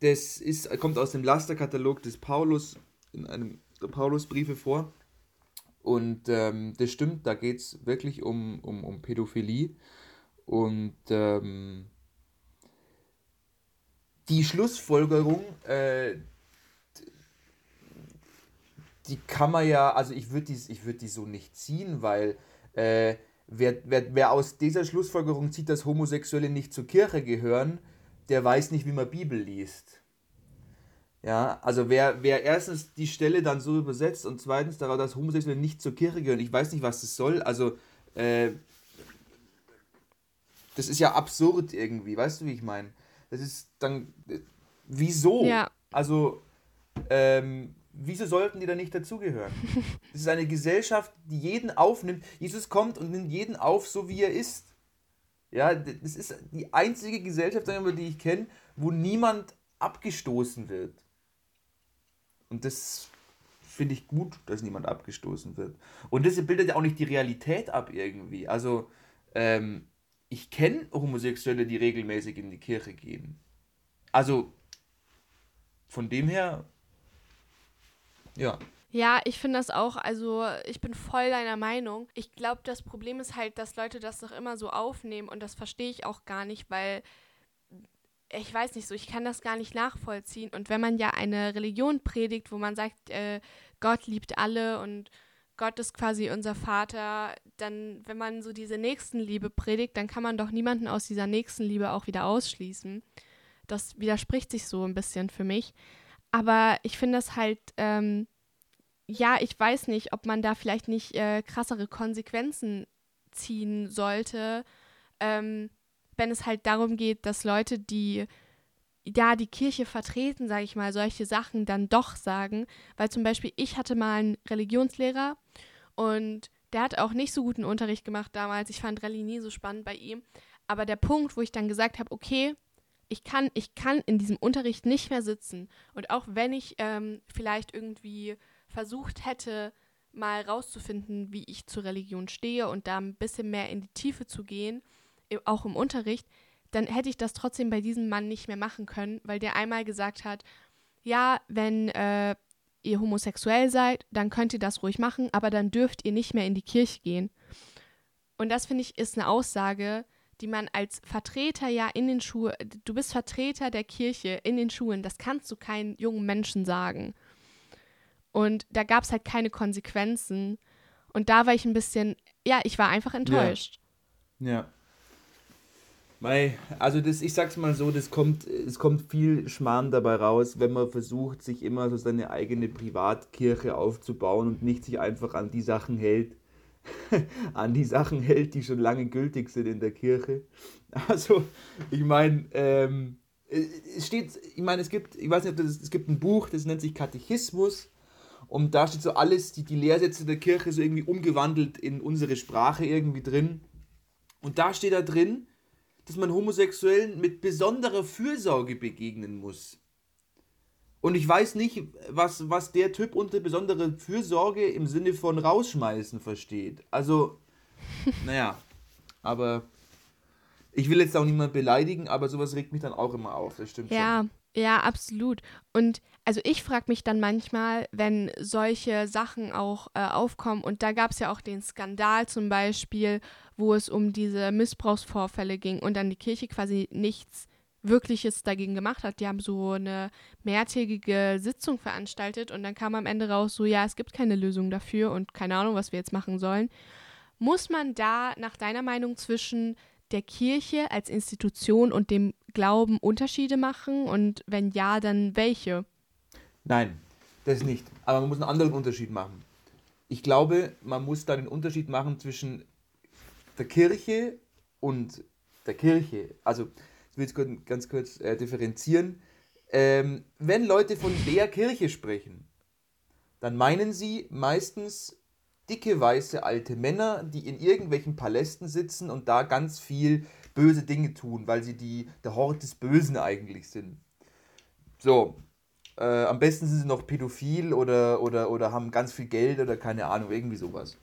[SPEAKER 2] das ist, kommt aus dem Lasterkatalog des Paulus, in einem der Paulusbriefe vor. Und ähm, das stimmt, da geht es wirklich um, um, um Pädophilie. Und ähm, die Schlussfolgerung, äh, die kann man ja, also ich würde die, würd die so nicht ziehen, weil äh, wer, wer, wer aus dieser Schlussfolgerung zieht, dass Homosexuelle nicht zur Kirche gehören, der weiß nicht, wie man Bibel liest. Ja, also wer, wer erstens die Stelle dann so übersetzt und zweitens darauf, dass Homosexuelle nicht zur Kirche gehören, ich weiß nicht, was das soll, also äh, das ist ja absurd irgendwie, weißt du, wie ich meine? Das ist dann, äh, wieso? Ja. Also, ähm, wieso sollten die da nicht dazugehören? Es ist eine Gesellschaft, die jeden aufnimmt. Jesus kommt und nimmt jeden auf, so wie er ist. Ja, das ist die einzige Gesellschaft, die ich kenne, wo niemand abgestoßen wird. Und das finde ich gut, dass niemand abgestoßen wird. Und das bildet ja auch nicht die Realität ab irgendwie. Also, ähm, ich kenne Homosexuelle, die regelmäßig in die Kirche gehen. Also, von dem her ja.
[SPEAKER 1] Ja, ich finde das auch, also ich bin voll deiner Meinung. Ich glaube, das Problem ist halt, dass Leute das doch immer so aufnehmen und das verstehe ich auch gar nicht, weil ich weiß nicht so, ich kann das gar nicht nachvollziehen. Und wenn man ja eine Religion predigt, wo man sagt, äh, Gott liebt alle und Gott ist quasi unser Vater, dann, wenn man so diese Nächstenliebe predigt, dann kann man doch niemanden aus dieser Nächstenliebe auch wieder ausschließen. Das widerspricht sich so ein bisschen für mich. Aber ich finde das halt, ähm, ja, ich weiß nicht, ob man da vielleicht nicht äh, krassere Konsequenzen ziehen sollte, ähm, wenn es halt darum geht, dass Leute, die ja die Kirche vertreten, sage ich mal, solche Sachen dann doch sagen. Weil zum Beispiel ich hatte mal einen Religionslehrer und der hat auch nicht so guten Unterricht gemacht damals. Ich fand Rallye nie so spannend bei ihm. Aber der Punkt, wo ich dann gesagt habe, okay, ich kann, ich kann in diesem Unterricht nicht mehr sitzen. Und auch wenn ich ähm, vielleicht irgendwie versucht hätte, mal rauszufinden, wie ich zur Religion stehe und da ein bisschen mehr in die Tiefe zu gehen, auch im Unterricht, dann hätte ich das trotzdem bei diesem Mann nicht mehr machen können, weil der einmal gesagt hat, ja, wenn äh, ihr homosexuell seid, dann könnt ihr das ruhig machen, aber dann dürft ihr nicht mehr in die Kirche gehen. Und das finde ich ist eine Aussage, die man als Vertreter ja in den Schulen, du bist Vertreter der Kirche in den Schulen, das kannst du keinen jungen Menschen sagen. Und da gab es halt keine Konsequenzen. Und da war ich ein bisschen, ja, ich war einfach enttäuscht.
[SPEAKER 2] Ja. ja. Mei, also das, ich sag's mal so, das kommt, es kommt viel Schmarrn dabei raus, wenn man versucht, sich immer so seine eigene Privatkirche aufzubauen und nicht sich einfach an die Sachen hält, an die Sachen hält, die schon lange gültig sind in der Kirche. Also, ich meine, ähm, es steht, ich meine, es gibt, ich weiß nicht, das, es gibt ein Buch, das nennt sich Katechismus. Und da steht so alles, die, die Lehrsätze der Kirche so irgendwie umgewandelt in unsere Sprache irgendwie drin. Und da steht da drin, dass man Homosexuellen mit besonderer Fürsorge begegnen muss. Und ich weiß nicht, was, was der Typ unter besondere Fürsorge im Sinne von rausschmeißen versteht. Also, naja, aber ich will jetzt auch niemand beleidigen, aber sowas regt mich dann auch immer auf, das stimmt
[SPEAKER 1] ja, schon. Ja, absolut. Und also ich frage mich dann manchmal, wenn solche Sachen auch äh, aufkommen, und da gab es ja auch den Skandal zum Beispiel, wo es um diese Missbrauchsvorfälle ging und dann die Kirche quasi nichts Wirkliches dagegen gemacht hat. Die haben so eine mehrtägige Sitzung veranstaltet und dann kam am Ende raus, so ja, es gibt keine Lösung dafür und keine Ahnung, was wir jetzt machen sollen. Muss man da nach deiner Meinung zwischen der Kirche als Institution und dem Glauben Unterschiede machen und wenn ja, dann welche?
[SPEAKER 2] Nein, das nicht. Aber man muss einen anderen Unterschied machen. Ich glaube, man muss da den Unterschied machen zwischen der Kirche und der Kirche. Also ich will jetzt ganz kurz äh, differenzieren. Ähm, wenn Leute von der Kirche sprechen, dann meinen sie meistens dicke, weiße, alte Männer, die in irgendwelchen Palästen sitzen und da ganz viel böse Dinge tun, weil sie die, der Hort des Bösen eigentlich sind. So, äh, am besten sind sie noch pädophil oder, oder, oder haben ganz viel Geld oder keine Ahnung, irgendwie sowas.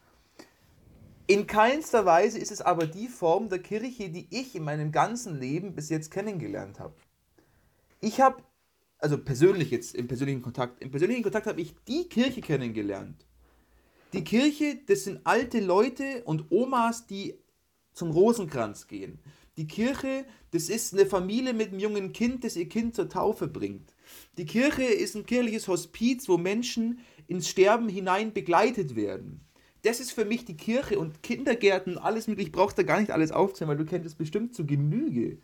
[SPEAKER 2] In keinster Weise ist es aber die Form der Kirche, die ich in meinem ganzen Leben bis jetzt kennengelernt habe. Ich habe also persönlich jetzt, im persönlichen Kontakt, im persönlichen Kontakt habe ich die Kirche kennengelernt. Die Kirche, das sind alte Leute und Omas, die zum Rosenkranz gehen. Die Kirche, das ist eine Familie mit einem jungen Kind, das ihr Kind zur Taufe bringt. Die Kirche ist ein kirchliches Hospiz, wo Menschen ins Sterben hinein begleitet werden. Das ist für mich die Kirche und Kindergärten, alles mögliche. Ich brauche da gar nicht alles aufzählen, weil du kennst es bestimmt zu Genüge.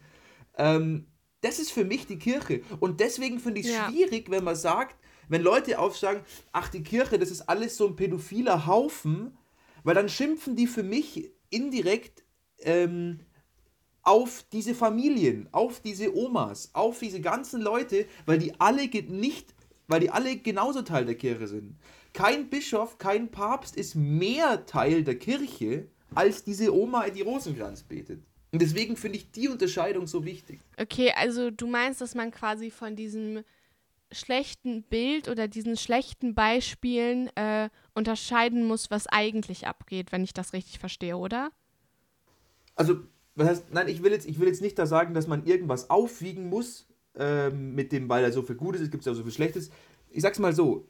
[SPEAKER 2] Ähm, das ist für mich die Kirche. Und deswegen finde ich es ja. schwierig, wenn man sagt, wenn Leute aufsagen, ach, die Kirche, das ist alles so ein pädophiler Haufen, weil dann schimpfen die für mich indirekt ähm, auf diese Familien, auf diese Omas, auf diese ganzen Leute, weil die alle nicht, weil die alle genauso Teil der Kirche sind. Kein Bischof, kein Papst ist mehr Teil der Kirche als diese Oma, die Rosenkranz betet. Und deswegen finde ich die Unterscheidung so wichtig.
[SPEAKER 1] Okay, also du meinst, dass man quasi von diesem schlechten Bild oder diesen schlechten Beispielen äh, unterscheiden muss, was eigentlich abgeht, wenn ich das richtig verstehe, oder?
[SPEAKER 2] Also was heißt, nein, ich will jetzt, ich will jetzt nicht da sagen, dass man irgendwas aufwiegen muss, ähm, mit dem, weil er so viel Gutes ist, gibt es ja so viel Schlechtes. Ich sag's mal so: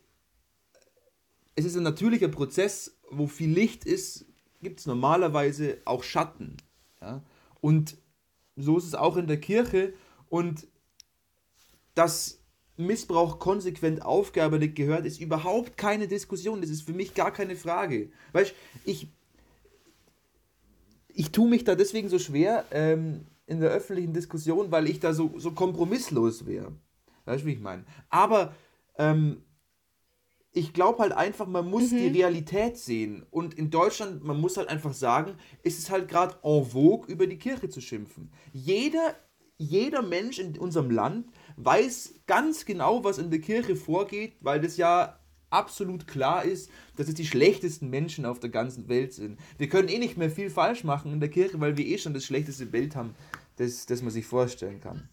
[SPEAKER 2] Es ist ein natürlicher Prozess, wo viel Licht ist, gibt es normalerweise auch Schatten. Ja? Und so ist es auch in der Kirche. Und dass Missbrauch konsequent aufgearbeitet gehört, ist überhaupt keine Diskussion. Das ist für mich gar keine Frage. Weißt ich ich tue mich da deswegen so schwer ähm, in der öffentlichen Diskussion, weil ich da so, so kompromisslos wäre. Weißt du, wie ich meine? Aber ähm, ich glaube halt einfach, man muss mhm. die Realität sehen. Und in Deutschland, man muss halt einfach sagen, ist es halt gerade en vogue, über die Kirche zu schimpfen. Jeder, jeder Mensch in unserem Land weiß ganz genau, was in der Kirche vorgeht, weil das ja absolut klar ist, dass es die schlechtesten Menschen auf der ganzen Welt sind. Wir können eh nicht mehr viel falsch machen in der Kirche, weil wir eh schon das schlechteste Bild haben, das, das man sich vorstellen kann.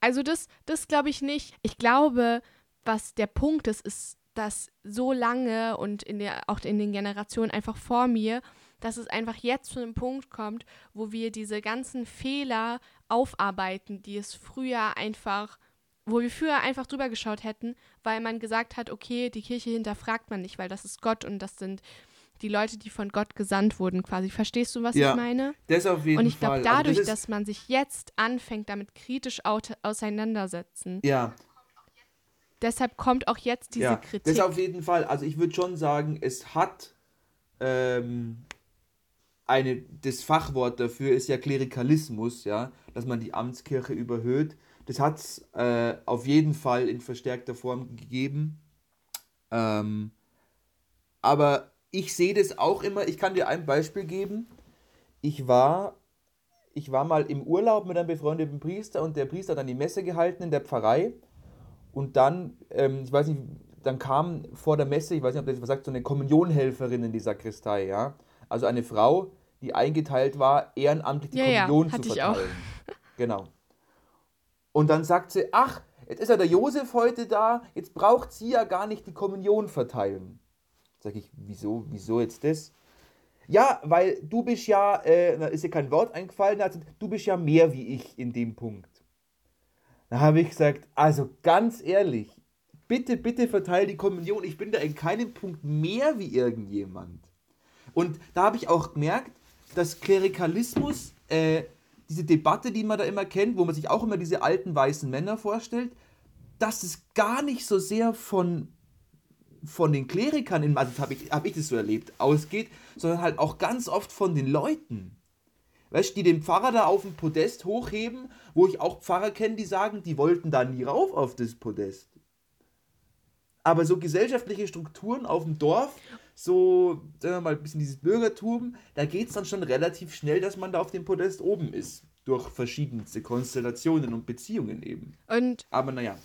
[SPEAKER 1] Also das, das glaube ich nicht. Ich glaube, was der Punkt ist, ist, dass so lange und in der, auch in den Generationen einfach vor mir, dass es einfach jetzt zu einem Punkt kommt, wo wir diese ganzen Fehler aufarbeiten, die es früher einfach wo wir früher einfach drüber geschaut hätten, weil man gesagt hat, okay, die Kirche hinterfragt man nicht, weil das ist Gott und das sind die Leute, die von Gott gesandt wurden, quasi. Verstehst du, was ja, ich meine?
[SPEAKER 2] Das auf jeden
[SPEAKER 1] Und ich glaube, dadurch, also das dass man sich jetzt anfängt, damit kritisch auseinandersetzen.
[SPEAKER 2] Ja.
[SPEAKER 1] Deshalb kommt auch jetzt diese ja, Kritik.
[SPEAKER 2] Das auf jeden Fall. Also ich würde schon sagen, es hat ähm, eine, das Fachwort dafür ist ja Klerikalismus, ja, dass man die Amtskirche überhöht. Das hat es äh, auf jeden Fall in verstärkter Form gegeben. Ähm, aber ich sehe das auch immer, ich kann dir ein Beispiel geben. Ich war, ich war mal im Urlaub mit einem befreundeten Priester und der Priester hat dann die Messe gehalten in der Pfarrei. Und dann, ähm, ich weiß nicht, dann kam vor der Messe, ich weiß nicht, ob das was sagt, so eine Kommunionhelferin in die Sakristei, ja. Also eine Frau, die eingeteilt war, ehrenamtlich die ja, Kommunion ja, zu verteilen. Genau. Und dann sagt sie, ach, jetzt ist ja der Josef heute da, jetzt braucht sie ja gar nicht die Kommunion verteilen. Sag ich, wieso, wieso jetzt das? Ja, weil du bist ja, äh, da ist ja kein Wort eingefallen, also du bist ja mehr wie ich in dem Punkt. Da habe ich gesagt, also ganz ehrlich, bitte, bitte verteile die Kommunion, ich bin da in keinem Punkt mehr wie irgendjemand. Und da habe ich auch gemerkt, dass Klerikalismus äh, diese Debatte, die man da immer kennt, wo man sich auch immer diese alten weißen Männer vorstellt, dass es gar nicht so sehr von, von den Klerikern, also habe ich, hab ich das so erlebt, ausgeht, sondern halt auch ganz oft von den Leuten. Weißt du, die den Pfarrer da auf dem Podest hochheben, wo ich auch Pfarrer kenne, die sagen, die wollten da nie rauf auf das Podest. Aber so gesellschaftliche Strukturen auf dem Dorf so, sagen wir mal, ein bisschen dieses Bürgertum, da geht es dann schon relativ schnell, dass man da auf dem Podest oben ist. Durch verschiedenste Konstellationen und Beziehungen eben.
[SPEAKER 1] Und
[SPEAKER 2] Aber naja.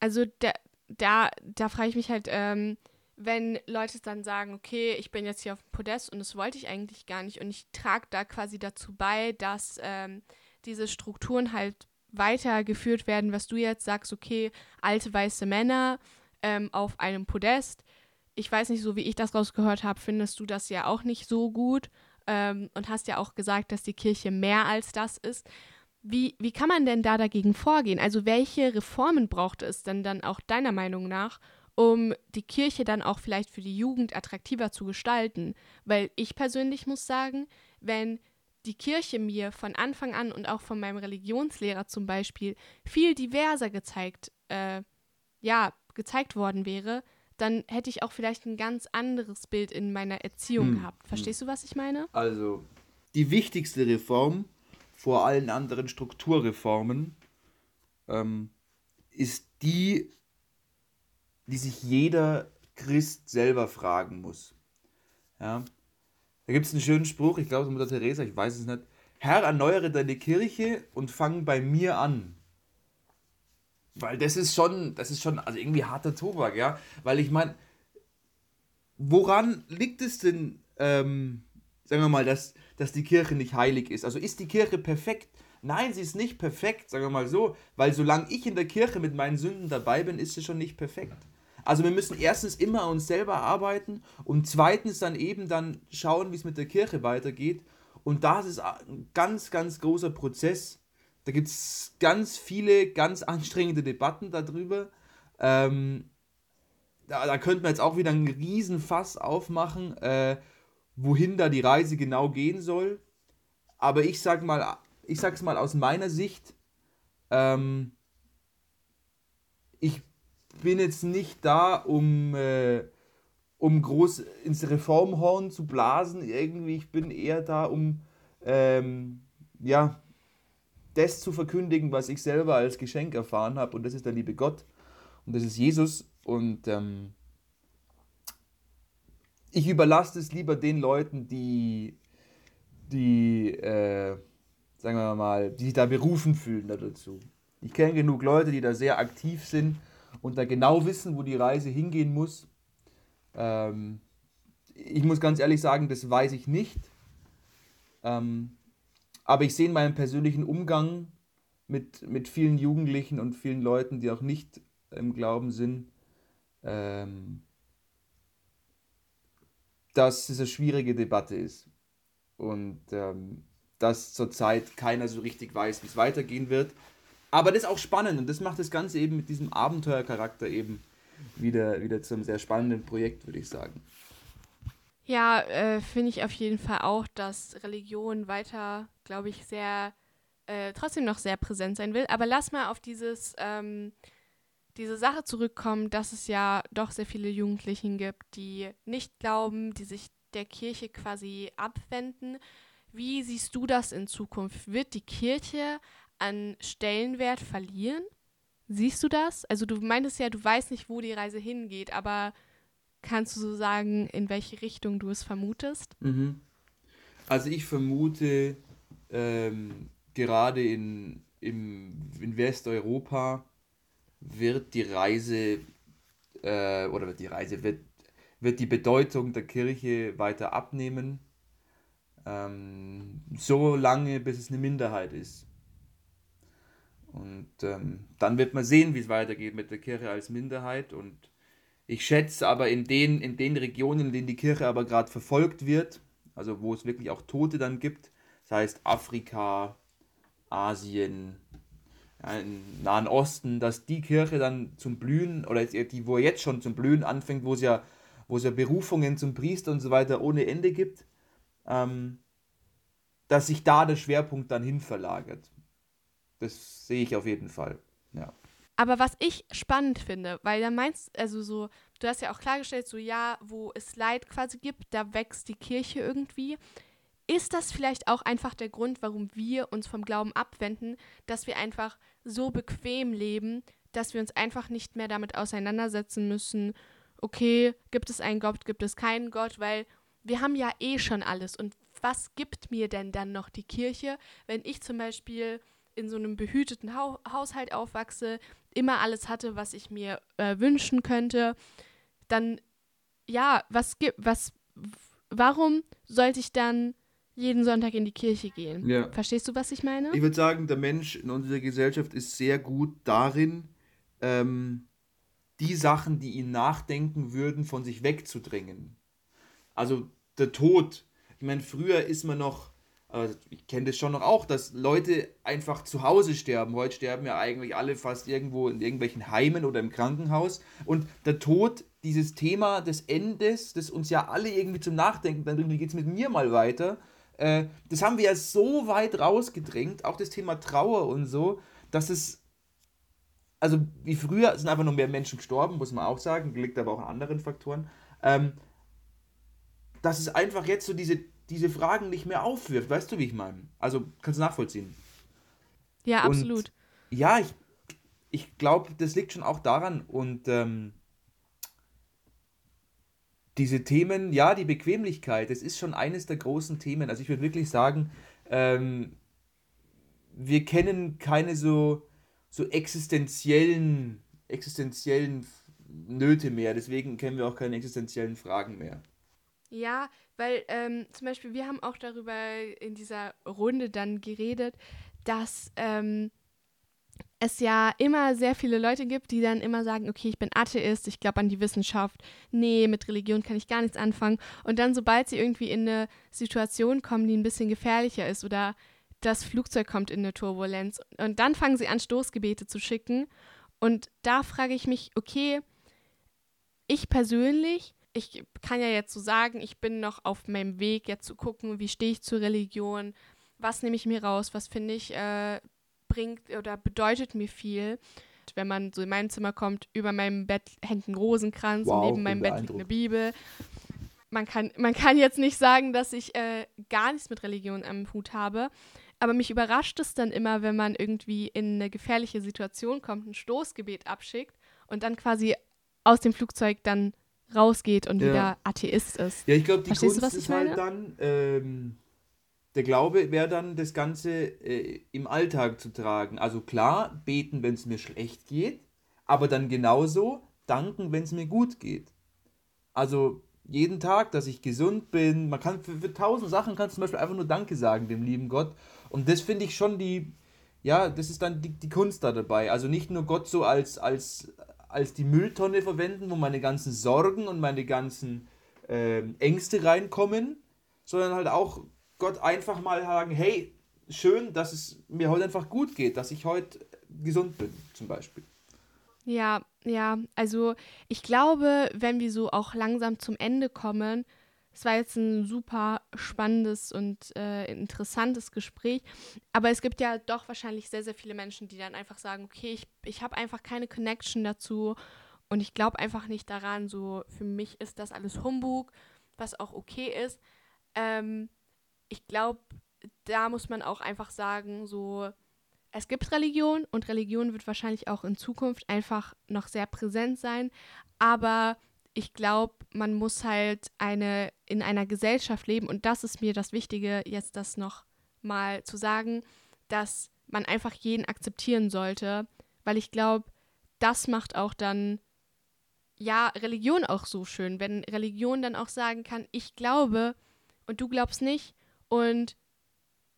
[SPEAKER 1] Also da, da, da frage ich mich halt, ähm, wenn Leute dann sagen, okay, ich bin jetzt hier auf dem Podest und das wollte ich eigentlich gar nicht und ich trage da quasi dazu bei, dass ähm, diese Strukturen halt weitergeführt werden, was du jetzt sagst, okay, alte weiße Männer ähm, auf einem Podest, ich weiß nicht, so wie ich das rausgehört habe, findest du das ja auch nicht so gut ähm, und hast ja auch gesagt, dass die Kirche mehr als das ist. wie, wie kann man denn da dagegen vorgehen? Also welche Reformen braucht es denn dann auch deiner Meinung nach, um die Kirche dann auch vielleicht für die Jugend attraktiver zu gestalten? Weil ich persönlich muss sagen, wenn die Kirche mir von Anfang an und auch von meinem Religionslehrer zum Beispiel viel diverser gezeigt, äh, ja, gezeigt worden wäre, dann hätte ich auch vielleicht ein ganz anderes Bild in meiner Erziehung hm. gehabt. Verstehst du, was ich meine?
[SPEAKER 2] Also, die wichtigste Reform vor allen anderen Strukturreformen ähm, ist die, die sich jeder Christ selber fragen muss. Ja? Da gibt es einen schönen Spruch, ich glaube, es ist Mutter Teresa, ich weiß es nicht. Herr, erneuere deine Kirche und fang bei mir an. Weil das ist schon, das ist schon, also irgendwie harter Tobak, ja. Weil ich meine, woran liegt es denn, ähm, sagen wir mal, dass, dass die Kirche nicht heilig ist? Also ist die Kirche perfekt? Nein, sie ist nicht perfekt, sagen wir mal so, weil solange ich in der Kirche mit meinen Sünden dabei bin, ist sie schon nicht perfekt. Also wir müssen erstens immer an uns selber arbeiten und zweitens dann eben dann schauen, wie es mit der Kirche weitergeht. Und das ist ein ganz, ganz großer Prozess. Da gibt es ganz viele, ganz anstrengende Debatten darüber. Ähm, da, da könnte man jetzt auch wieder einen riesen Fass aufmachen, äh, wohin da die Reise genau gehen soll. Aber ich sag mal, ich sag's mal aus meiner Sicht, ähm, ich bin jetzt nicht da, um, äh, um groß ins Reformhorn zu blasen. Irgendwie, ich bin eher da, um ähm, ja, das zu verkündigen, was ich selber als Geschenk erfahren habe. Und das ist der liebe Gott. Und das ist Jesus. Und ähm, ich überlasse es lieber den Leuten, die, die äh, sagen wir mal, die sich da berufen fühlen dazu. Ich kenne genug Leute, die da sehr aktiv sind und da genau wissen, wo die Reise hingehen muss. Ähm, ich muss ganz ehrlich sagen, das weiß ich nicht. Ähm, aber ich sehe in meinem persönlichen Umgang mit, mit vielen Jugendlichen und vielen Leuten, die auch nicht im Glauben sind, ähm, dass es eine schwierige Debatte ist. Und ähm, dass zurzeit keiner so richtig weiß, wie es weitergehen wird. Aber das ist auch spannend und das macht das Ganze eben mit diesem Abenteuercharakter eben wieder, wieder zu einem sehr spannenden Projekt, würde ich sagen.
[SPEAKER 1] Ja, äh, finde ich auf jeden Fall auch, dass Religion weiter, glaube ich, sehr, äh, trotzdem noch sehr präsent sein will. Aber lass mal auf dieses, ähm, diese Sache zurückkommen, dass es ja doch sehr viele Jugendlichen gibt, die nicht glauben, die sich der Kirche quasi abwenden. Wie siehst du das in Zukunft? Wird die Kirche an Stellenwert verlieren? Siehst du das? Also du meintest ja, du weißt nicht, wo die Reise hingeht, aber kannst du so sagen, in welche Richtung du es vermutest?
[SPEAKER 2] Mhm. Also ich vermute ähm, gerade in, im, in Westeuropa wird die Reise äh, oder wird die Reise wird, wird die Bedeutung der Kirche weiter abnehmen, ähm, so lange bis es eine Minderheit ist. Und ähm, dann wird man sehen, wie es weitergeht mit der Kirche als Minderheit. Und ich schätze aber in den, in den Regionen, in denen die Kirche aber gerade verfolgt wird, also wo es wirklich auch Tote dann gibt, das heißt Afrika, Asien, ja, im Nahen Osten, dass die Kirche dann zum Blühen, oder die, wo jetzt schon zum Blühen anfängt, wo es ja, wo es ja Berufungen zum Priester und so weiter ohne Ende gibt, ähm, dass sich da der Schwerpunkt dann hin verlagert. Das sehe ich auf jeden Fall. Ja.
[SPEAKER 1] Aber was ich spannend finde, weil da meinst, also so, du hast ja auch klargestellt, so ja, wo es Leid quasi gibt, da wächst die Kirche irgendwie. Ist das vielleicht auch einfach der Grund, warum wir uns vom Glauben abwenden, dass wir einfach so bequem leben, dass wir uns einfach nicht mehr damit auseinandersetzen müssen, okay, gibt es einen Gott, gibt es keinen Gott, weil wir haben ja eh schon alles. Und was gibt mir denn dann noch die Kirche, wenn ich zum Beispiel in so einem behüteten ha Haushalt aufwachse, immer alles hatte, was ich mir äh, wünschen könnte, dann ja, was gibt, was, warum sollte ich dann jeden Sonntag in die Kirche gehen? Ja. Verstehst du, was ich meine?
[SPEAKER 2] Ich würde sagen, der Mensch in unserer Gesellschaft ist sehr gut darin, ähm, die Sachen, die ihn nachdenken würden, von sich wegzudrängen. Also der Tod. Ich meine, früher ist man noch ich kenne das schon noch auch, dass Leute einfach zu Hause sterben. Heute sterben ja eigentlich alle fast irgendwo in irgendwelchen Heimen oder im Krankenhaus. Und der Tod, dieses Thema des Endes, das uns ja alle irgendwie zum Nachdenken bringt, wie geht es mit mir mal weiter, äh, das haben wir ja so weit rausgedrängt, auch das Thema Trauer und so, dass es also wie früher sind einfach nur mehr Menschen gestorben, muss man auch sagen, liegt aber auch an anderen Faktoren, ähm, dass es einfach jetzt so diese, diese Fragen nicht mehr aufwirft. Weißt du, wie ich meine? Also kannst du nachvollziehen.
[SPEAKER 1] Ja, absolut.
[SPEAKER 2] Und, ja, ich, ich glaube, das liegt schon auch daran und ähm, diese Themen, ja, die Bequemlichkeit, das ist schon eines der großen Themen. Also ich würde wirklich sagen, ähm, wir kennen keine so so existenziellen, existenziellen Nöte mehr. Deswegen kennen wir auch keine existenziellen Fragen mehr.
[SPEAKER 1] Ja, weil ähm, zum Beispiel wir haben auch darüber in dieser Runde dann geredet, dass ähm, es ja immer sehr viele Leute gibt, die dann immer sagen, okay, ich bin Atheist, ich glaube an die Wissenschaft, nee, mit Religion kann ich gar nichts anfangen. Und dann, sobald sie irgendwie in eine Situation kommen, die ein bisschen gefährlicher ist oder das Flugzeug kommt in eine Turbulenz. Und dann fangen sie an, Stoßgebete zu schicken. Und da frage ich mich, okay, ich persönlich, ich kann ja jetzt so sagen, ich bin noch auf meinem Weg, jetzt zu gucken, wie stehe ich zur Religion, was nehme ich mir raus, was finde ich äh, bringt oder bedeutet mir viel. Wenn man so in mein Zimmer kommt, über meinem Bett hängt ein Rosenkranz wow, und neben meinem Bett liegt eine Bibel. Man kann, man kann jetzt nicht sagen, dass ich äh, gar nichts mit Religion am Hut habe, aber mich überrascht es dann immer, wenn man irgendwie in eine gefährliche Situation kommt, ein Stoßgebet abschickt und dann quasi aus dem Flugzeug dann rausgeht und ja. wieder Atheist ist.
[SPEAKER 2] Ja, ich glaube, die Verstehst Kunst du, ist halt dann, ähm, der Glaube wäre dann, das Ganze äh, im Alltag zu tragen. Also klar, beten, wenn es mir schlecht geht, aber dann genauso danken, wenn es mir gut geht. Also jeden Tag, dass ich gesund bin. Man kann für, für tausend Sachen kannst du zum Beispiel einfach nur Danke sagen dem lieben Gott. Und das finde ich schon die, ja, das ist dann die, die Kunst da dabei. Also nicht nur Gott so als, als, als die Mülltonne verwenden, wo meine ganzen Sorgen und meine ganzen äh, Ängste reinkommen, sondern halt auch Gott einfach mal sagen, hey, schön, dass es mir heute einfach gut geht, dass ich heute gesund bin, zum Beispiel.
[SPEAKER 1] Ja, ja, also ich glaube, wenn wir so auch langsam zum Ende kommen, es war jetzt ein super spannendes und äh, interessantes Gespräch. Aber es gibt ja doch wahrscheinlich sehr, sehr viele Menschen, die dann einfach sagen, okay, ich, ich habe einfach keine Connection dazu und ich glaube einfach nicht daran. So, für mich ist das alles Humbug, was auch okay ist. Ähm, ich glaube, da muss man auch einfach sagen, so, es gibt Religion und Religion wird wahrscheinlich auch in Zukunft einfach noch sehr präsent sein. Aber ich glaube, man muss halt eine in einer Gesellschaft leben. Und das ist mir das Wichtige, jetzt das noch mal zu sagen, dass man einfach jeden akzeptieren sollte, weil ich glaube, das macht auch dann ja Religion auch so schön, wenn Religion dann auch sagen kann, ich glaube und du glaubst nicht und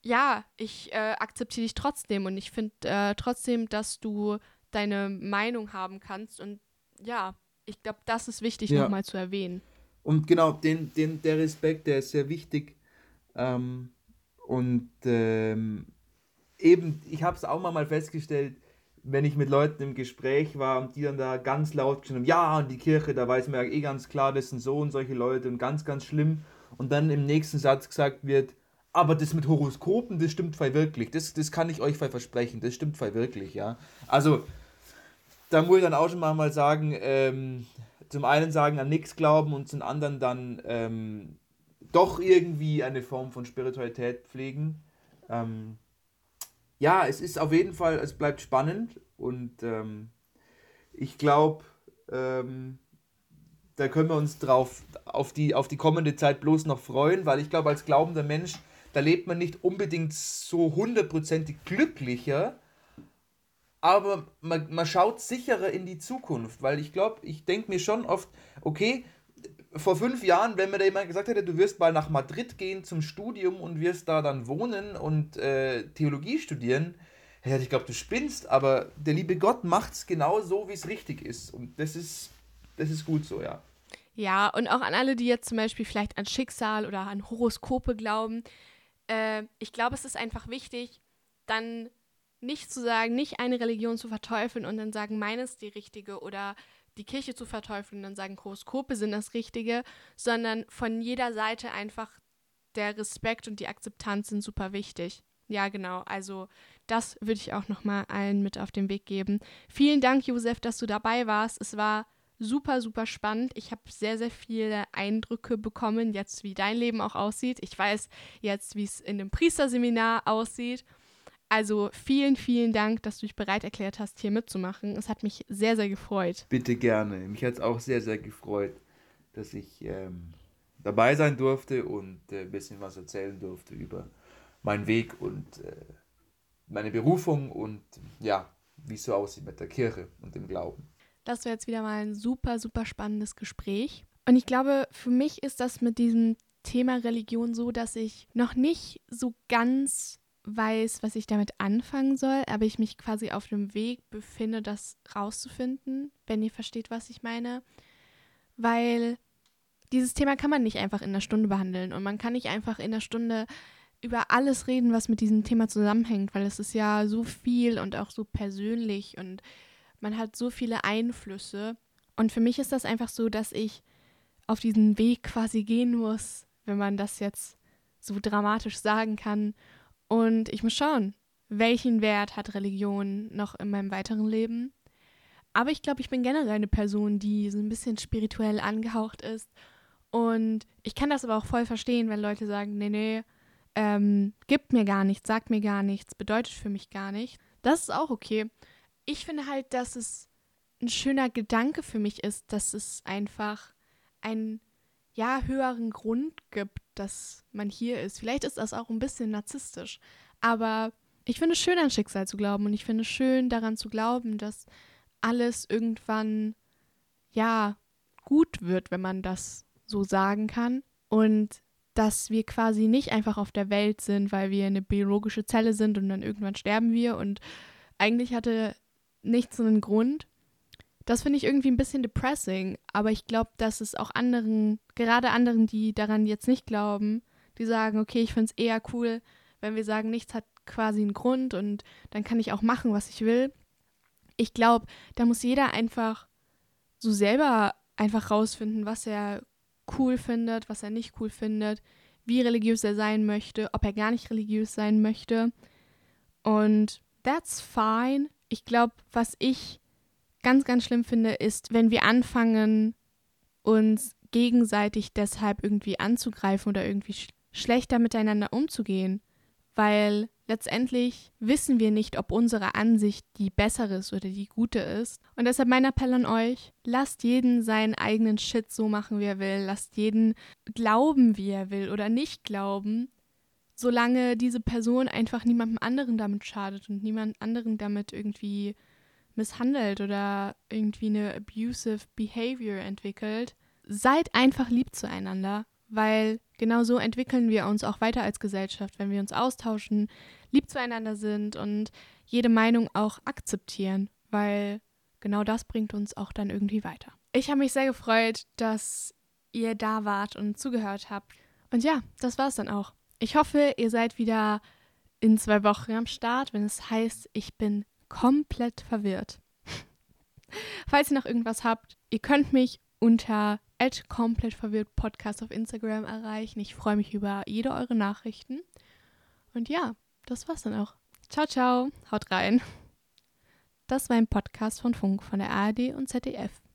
[SPEAKER 1] ja, ich äh, akzeptiere dich trotzdem und ich finde äh, trotzdem, dass du deine Meinung haben kannst und ja, ich glaube, das ist wichtig ja. nochmal zu erwähnen.
[SPEAKER 2] Und genau, den, den, der Respekt, der ist sehr wichtig. Ähm, und ähm, eben, ich habe es auch mal festgestellt, wenn ich mit Leuten im Gespräch war und die dann da ganz laut geschrieben haben, ja, und die Kirche, da weiß man ja eh ganz klar, das sind so und solche Leute und ganz, ganz schlimm. Und dann im nächsten Satz gesagt wird, aber das mit Horoskopen, das stimmt voll wirklich. Das, das kann ich euch voll versprechen, das stimmt voll wirklich, ja. Also, da muss ich dann auch schon mal, sagen, ähm, zum einen sagen an nichts glauben und zum anderen dann ähm, doch irgendwie eine Form von Spiritualität pflegen. Ähm, ja, es ist auf jeden Fall, es bleibt spannend und ähm, ich glaube, ähm, da können wir uns drauf auf die, auf die kommende Zeit bloß noch freuen, weil ich glaube, als glaubender Mensch, da lebt man nicht unbedingt so hundertprozentig glücklicher, aber man, man schaut sicherer in die Zukunft, weil ich glaube, ich denke mir schon oft, okay, vor fünf Jahren, wenn mir da jemand gesagt hätte, du wirst mal nach Madrid gehen zum Studium und wirst da dann wohnen und äh, Theologie studieren, hätte ich glaube, du spinnst, aber der liebe Gott macht es genau so, wie es richtig ist. Und das ist, das ist gut so, ja.
[SPEAKER 1] Ja, und auch an alle, die jetzt zum Beispiel vielleicht an Schicksal oder an Horoskope glauben, äh, ich glaube, es ist einfach wichtig, dann nicht zu sagen, nicht eine Religion zu verteufeln und dann sagen, meine ist die richtige oder die Kirche zu verteufeln und dann sagen, Horoskope sind das Richtige, sondern von jeder Seite einfach der Respekt und die Akzeptanz sind super wichtig. Ja, genau. Also das würde ich auch nochmal allen mit auf den Weg geben. Vielen Dank, Josef, dass du dabei warst. Es war super, super spannend. Ich habe sehr, sehr viele Eindrücke bekommen, jetzt wie dein Leben auch aussieht. Ich weiß jetzt, wie es in dem Priesterseminar aussieht. Also vielen, vielen Dank, dass du dich bereit erklärt hast, hier mitzumachen. Es hat mich sehr, sehr gefreut.
[SPEAKER 2] Bitte gerne. Mich hat es auch sehr, sehr gefreut, dass ich ähm, dabei sein durfte und äh, ein bisschen was erzählen durfte über meinen Weg und äh, meine Berufung und ja, wie es so aussieht mit der Kirche und dem Glauben.
[SPEAKER 1] Das war jetzt wieder mal ein super, super spannendes Gespräch. Und ich glaube, für mich ist das mit diesem Thema Religion so, dass ich noch nicht so ganz weiß, was ich damit anfangen soll, aber ich mich quasi auf dem Weg befinde, das rauszufinden, wenn ihr versteht, was ich meine. Weil dieses Thema kann man nicht einfach in einer Stunde behandeln und man kann nicht einfach in einer Stunde über alles reden, was mit diesem Thema zusammenhängt, weil es ist ja so viel und auch so persönlich und man hat so viele Einflüsse. Und für mich ist das einfach so, dass ich auf diesen Weg quasi gehen muss, wenn man das jetzt so dramatisch sagen kann und ich muss schauen, welchen Wert hat Religion noch in meinem weiteren Leben. Aber ich glaube, ich bin generell eine Person, die so ein bisschen spirituell angehaucht ist. Und ich kann das aber auch voll verstehen, wenn Leute sagen, nee, nee, ähm, gibt mir gar nichts, sagt mir gar nichts, bedeutet für mich gar nichts. Das ist auch okay. Ich finde halt, dass es ein schöner Gedanke für mich ist, dass es einfach einen ja höheren Grund gibt, dass man hier ist. Vielleicht ist das auch ein bisschen narzisstisch, aber ich finde es schön an Schicksal zu glauben. Und ich finde es schön daran zu glauben, dass alles irgendwann ja gut wird, wenn man das so sagen kann. Und dass wir quasi nicht einfach auf der Welt sind, weil wir eine biologische Zelle sind und dann irgendwann sterben wir. Und eigentlich hatte nichts einen Grund, das finde ich irgendwie ein bisschen depressing, aber ich glaube, dass es auch anderen, gerade anderen, die daran jetzt nicht glauben, die sagen, okay, ich finde es eher cool, wenn wir sagen, nichts hat quasi einen Grund und dann kann ich auch machen, was ich will. Ich glaube, da muss jeder einfach so selber einfach rausfinden, was er cool findet, was er nicht cool findet, wie religiös er sein möchte, ob er gar nicht religiös sein möchte. Und that's fine. Ich glaube, was ich ganz, ganz schlimm finde, ist, wenn wir anfangen, uns gegenseitig deshalb irgendwie anzugreifen oder irgendwie sch schlechter miteinander umzugehen. Weil letztendlich wissen wir nicht, ob unsere Ansicht die bessere ist oder die gute ist. Und deshalb mein Appell an euch, lasst jeden seinen eigenen Shit so machen, wie er will. Lasst jeden glauben, wie er will oder nicht glauben, solange diese Person einfach niemandem anderen damit schadet und niemand anderen damit irgendwie misshandelt oder irgendwie eine abusive Behavior entwickelt, seid einfach lieb zueinander, weil genau so entwickeln wir uns auch weiter als Gesellschaft, wenn wir uns austauschen, lieb zueinander sind und jede Meinung auch akzeptieren, weil genau das bringt uns auch dann irgendwie weiter. Ich habe mich sehr gefreut, dass ihr da wart und zugehört habt. Und ja, das war's dann auch. Ich hoffe, ihr seid wieder in zwei Wochen am Start, wenn es heißt, ich bin komplett verwirrt. Falls ihr noch irgendwas habt, ihr könnt mich unter komplett verwirrt Podcast auf Instagram erreichen. Ich freue mich über jede eure Nachrichten. Und ja, das war's dann auch. Ciao, ciao, haut rein. Das war ein Podcast von Funk von der ARD und ZDF.